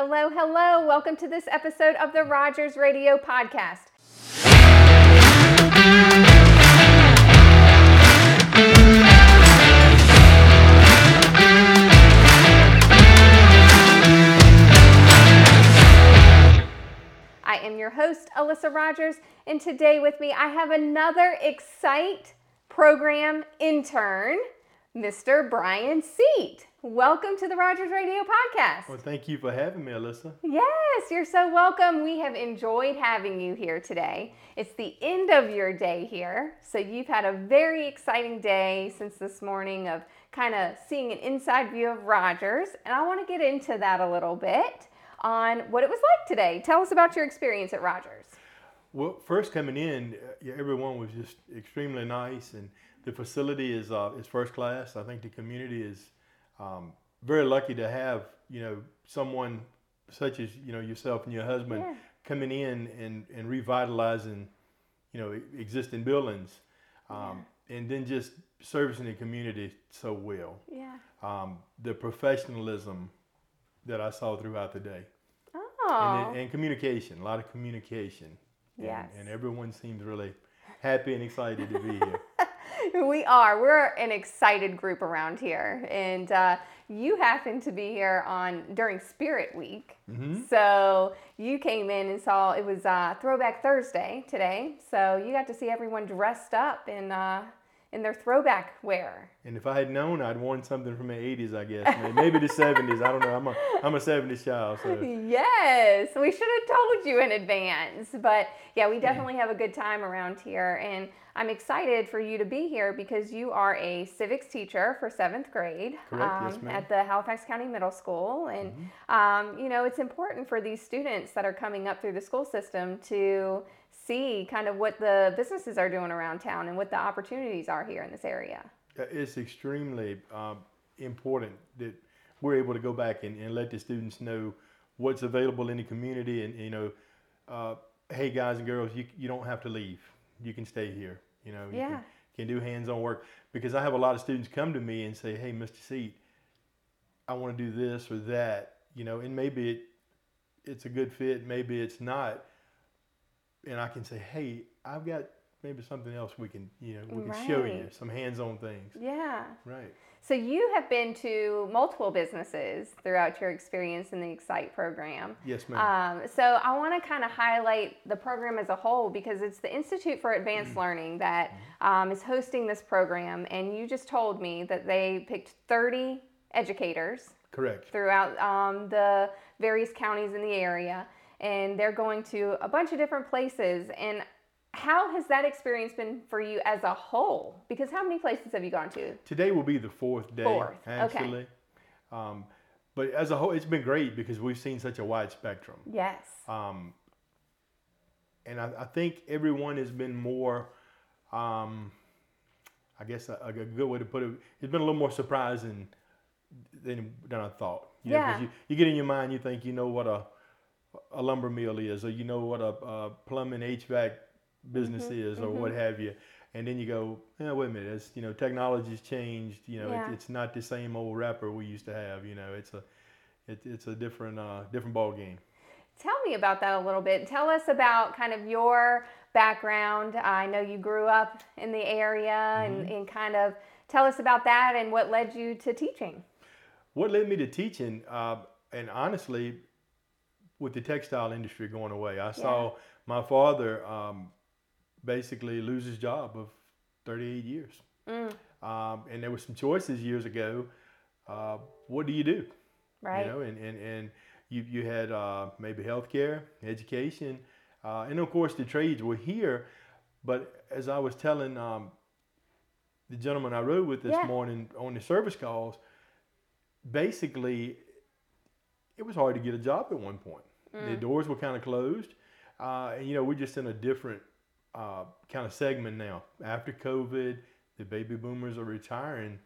Hello, hello. Welcome to this episode of the Rogers Radio Podcast. I am your host, Alyssa Rogers, and today with me I have another Excite program intern, Mr. Brian Seate. Welcome to the Rogers Radio Podcast. Well, thank you for having me, Alyssa. Yes, you're so welcome. We have enjoyed having you here today. It's the end of your day here, so you've had a very exciting day since this morning of kind of seeing an inside view of Rogers, and I want to get into that a little bit on what it was like today. Tell us about your experience at Rogers. Well, first coming in, uh, everyone was just extremely nice, and the facility is uh, is first class. I think the community is um, very lucky to have you know someone such as you know yourself and your husband Yeah. coming in and, and revitalizing you know existing buildings um, and then just servicing the community so well. Yeah. um, the professionalism that I saw throughout the day. Oh, and, and communication a lot of communication. And, and everyone seems really happy and excited to be here we are. We're an excited group around here, and uh, you happen to be here on during Spirit Week. Mhm. So you came in and saw it was uh, Throwback Thursday today. So you got to see everyone dressed up in uh, in their throwback wear. And if I had known, I'd worn something from the '80s, I guess, maybe the '70s. I don't know. I'm a I'm a '70s child, so Yes, we should have told you in advance. But yeah, we definitely have a good time around here. And I'm excited for you to be here because you are a civics teacher for seventh grade um, yes. Mm-hmm. at the Halifax County Middle School. And, um, you know, it's important for these students that are coming up through the school system to see kind of what the businesses are doing around town and what the opportunities are here in this area. uh, it's extremely um, important that we're able to go back and, and let the students know what's available in the community, and you know, uh, hey guys and girls, you you don't have to leave. You can stay here. You know, you Yeah. can, can do hands-on work because I have a lot of students come to me and say, hey, Mr. Seate, I want to do this or that. You know, and maybe it it's a good fit, maybe it's not. And I can say, hey, I've got maybe something else we can, you know, we can show you some hands-on things. Yeah. Right. So you have been to multiple businesses throughout your experience in the Excite program. Yes, ma'am. Um, so I want to kind of highlight the program as a whole because it's the Institute for Advanced Mm-hmm. Learning that um, is hosting this program, and you just told me that they picked 30 educators Correct. throughout um, the various counties in the area, and they're going to a bunch of different places. And how has that experience been for you as a whole? Because how many places have you gone to? Today will be the fourth day, Fourth, okay. actually. Um, but as a whole, it's been great because we've seen such a wide spectrum. Yes. Um, and I, I think everyone has been more, um, I guess a, a good way to put it, it's been a little more surprising than, than I thought. You know, Yeah. you, you get in your mind, you think you know what a, a lumber mill is, or you know what a, a plumbing HVAC business Mm-hmm, is, or what have you. And then you go, yeah, wait a minute, it's, you know, technology's changed. You know, Yeah. it, it's not the same old wrapper we used to have. You know, it's a, it, it's a different, uh, different ball game. Tell me about that a little bit. Tell us about kind of your background. I know you grew up in the area and, and kind of tell us about that and what led you to teaching. What led me to teaching, uh, and honestly, with the textile industry going away, I saw my father um, basically lose his job of 38 years. Mm, Um, and there were some choices years ago. Uh, what do you do? right? You know, and, and, and you, you had uh, maybe healthcare, education, uh, and of course the trades were here. But as I was telling um, the gentleman I rode with this Yeah. morning on the service calls, basically it was hard to get a job at one point. The doors were kind of closed. Uh, and, you know, we're just in a different uh, kind of segment now. After COVID, the baby boomers are retiring.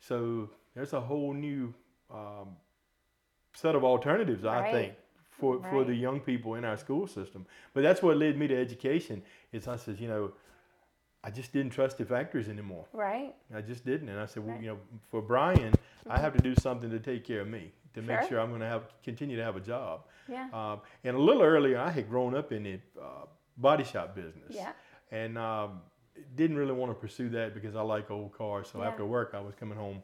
So there's a whole new um, set of alternatives, I think, for, for the young people in our school system. But that's what led me to education. Is I said, you know, I just didn't trust the factories anymore. Right? I just didn't. And I said, well, Right. you know, for Brian, I have to do something to take care of me to make Sure. sure I'm going to have continue to have a job. Yeah. Um, and a little earlier, I had grown up in the uh, body shop business. Yeah. And um, didn't really want to pursue that because I like old cars. So Yeah. after work, I was coming home.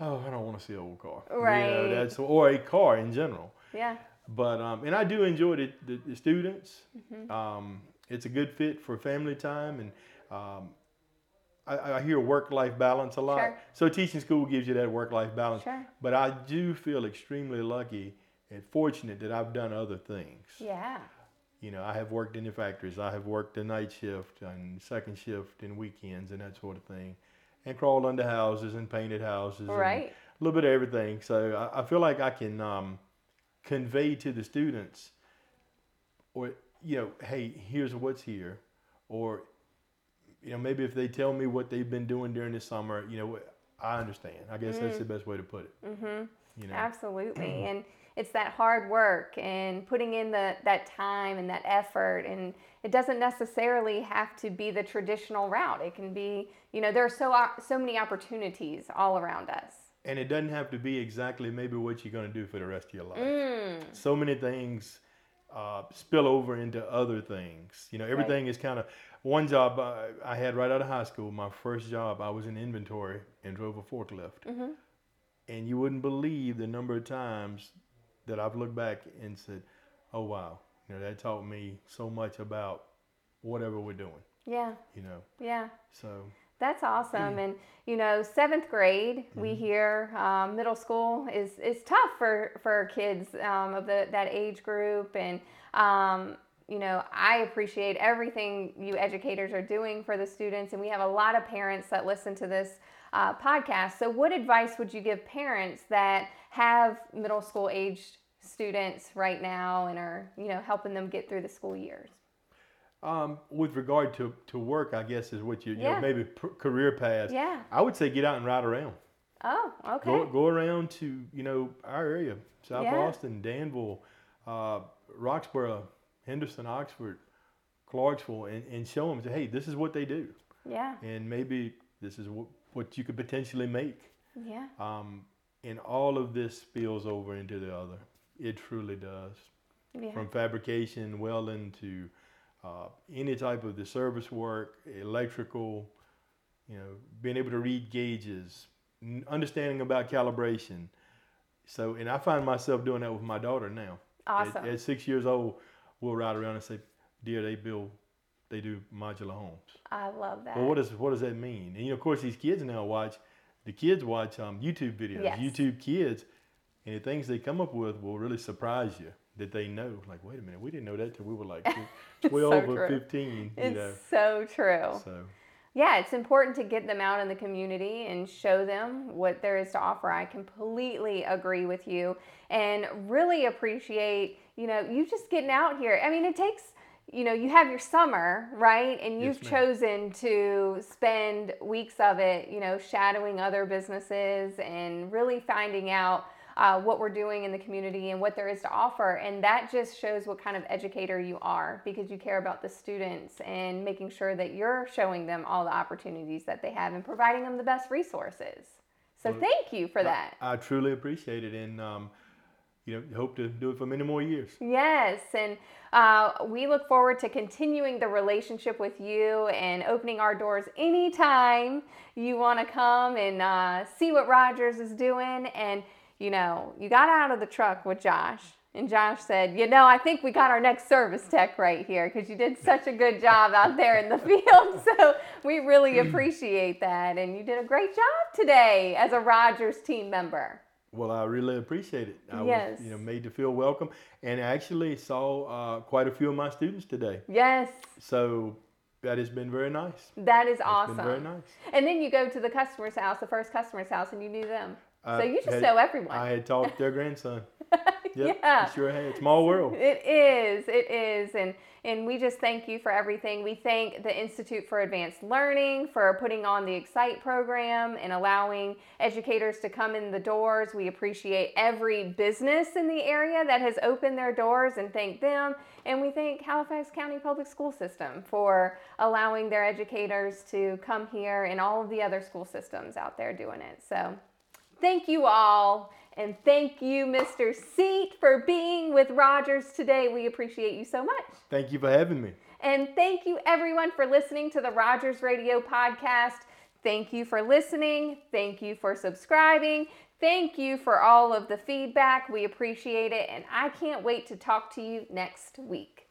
Oh, I don't want to see an old car. You know, Right. that's or a car in general. Yeah. But um, and I do enjoy the, the, the students. Mm-hmm. Um, it's a good fit for family time, and um, I, I hear work-life balance a lot. Sure. So teaching school gives you that work-life balance. Sure. But I do feel extremely lucky and fortunate that I've done other things. Yeah. You know, I have worked in the factories. I have worked the night shift and second shift and weekends and that sort of thing, and crawled under houses and painted houses. Right. a little bit of everything. So I, I feel like I can um, convey to the students, or you know, hey, here's what's here, or you know, maybe if they tell me what they've been doing during the summer, you know, I understand. I guess that's the best way to put it. Mm-hmm. You know, Absolutely. And it's that hard work and putting in the that time and that effort and it doesn't necessarily have to be the traditional route. It can be, you know, there are so so many opportunities all around us. and it doesn't have to be exactly maybe what you're going to do for the rest of your life. Mm. So many things uh, spill over into other things. You know, everything is kind of one job I, I had right out of high school. My first job, I was in inventory and drove a forklift. Mhm. And you wouldn't believe the number of times that I've looked back and said, "Oh wow, you know that taught me so much about whatever we're doing." Yeah. You know, Yeah. so That's awesome. And you know, seventh grade, we hear um, middle school is is tough for for kids um, of the that age group. And um, you know, I appreciate everything you educators are doing for the students. And we have a lot of parents that listen to this uh, podcast. So, what advice would you give parents that have middle school aged students right now and are you know helping them get through the school years? um, with regard to, to work, I guess is what you, you Yeah. know maybe career paths. Yeah. I would say get out and ride around. Oh, okay. Go, go around to you know our area, South Yeah. Boston, Danville, uh, Roxboro, Henderson, Oxford, Clarksville, and, and show them, say, hey, this is what they do, Yeah. and maybe this is what, what you could potentially make. Yeah. Um, and all of this spills over into the other. It truly does. Yeah. From fabrication, welding to uh, any type of the service work, electrical, you know, being able to read gauges, understanding about calibration. So, and I find myself doing that with my daughter now. At- Awesome. At, six years old, we'll ride around and say, "Dear, they build, they do modular homes." I love that. Well, what does what does that mean? And you know, of course, these kids now watch, the kids watch um, YouTube videos, Yes. YouTube Kids, and the things they come up with will really surprise you that they know. Like, wait a minute, we didn't know that till we were like So 12 or true. 15. it's you know, so true. so Yeah, it's important to get them out in the community and show them what there is to offer. I completely agree with you and really appreciate, you know, you just getting out here. I mean, it takes, you know, you have your summer, right? And you've ma'am. chosen to spend weeks of it, you know, shadowing other businesses and really finding out uh, what we're doing in the community and what there is to offer. And that just shows what kind of educator you are because you care about the students and making sure that you're showing them all the opportunities that they have and providing them the best resources. So Well, thank you for that. I, I truly appreciate it, and um, you know, hope to do it for many more years. Yes, and uh, we look forward to continuing the relationship with you and opening our doors anytime you want to come and uh, see what Rogers is doing. And, you know, you got out of the truck with Josh. And Josh said, You know, I think we got our next service tech right here because you did such a good job out there in the field. So we really appreciate that. And you did a great job today as a Rogers team member. Well, I really appreciate it. I Yes. was, you know, made to feel welcome, and actually saw uh, quite a few of my students today. Yes, So that has been very nice. that is It's awesome. been very nice. And then you go to the customer's house, the first customer's house, and you knew them. I so you just had- know everyone. I had taught their grandson. Yep, Yeah. Sure had. Small world. It is, it is. And and we just thank you for everything. We thank the Institute for Advanced Learning for putting on the Excite program and allowing educators to come in the doors. We appreciate every business in the area that has opened their doors and thank them. And we thank Halifax County Public School System for allowing their educators to come here and all of the other school systems out there doing it. So thank you all And thank you, Mr. Seate, for being with Rogers today. We appreciate you so much. Thank you for having me. And thank you, everyone, for listening to the Rogers Radio podcast. Thank you for listening. Thank you for subscribing. Thank you for all of the feedback. We appreciate it. And I can't wait to talk to you next week.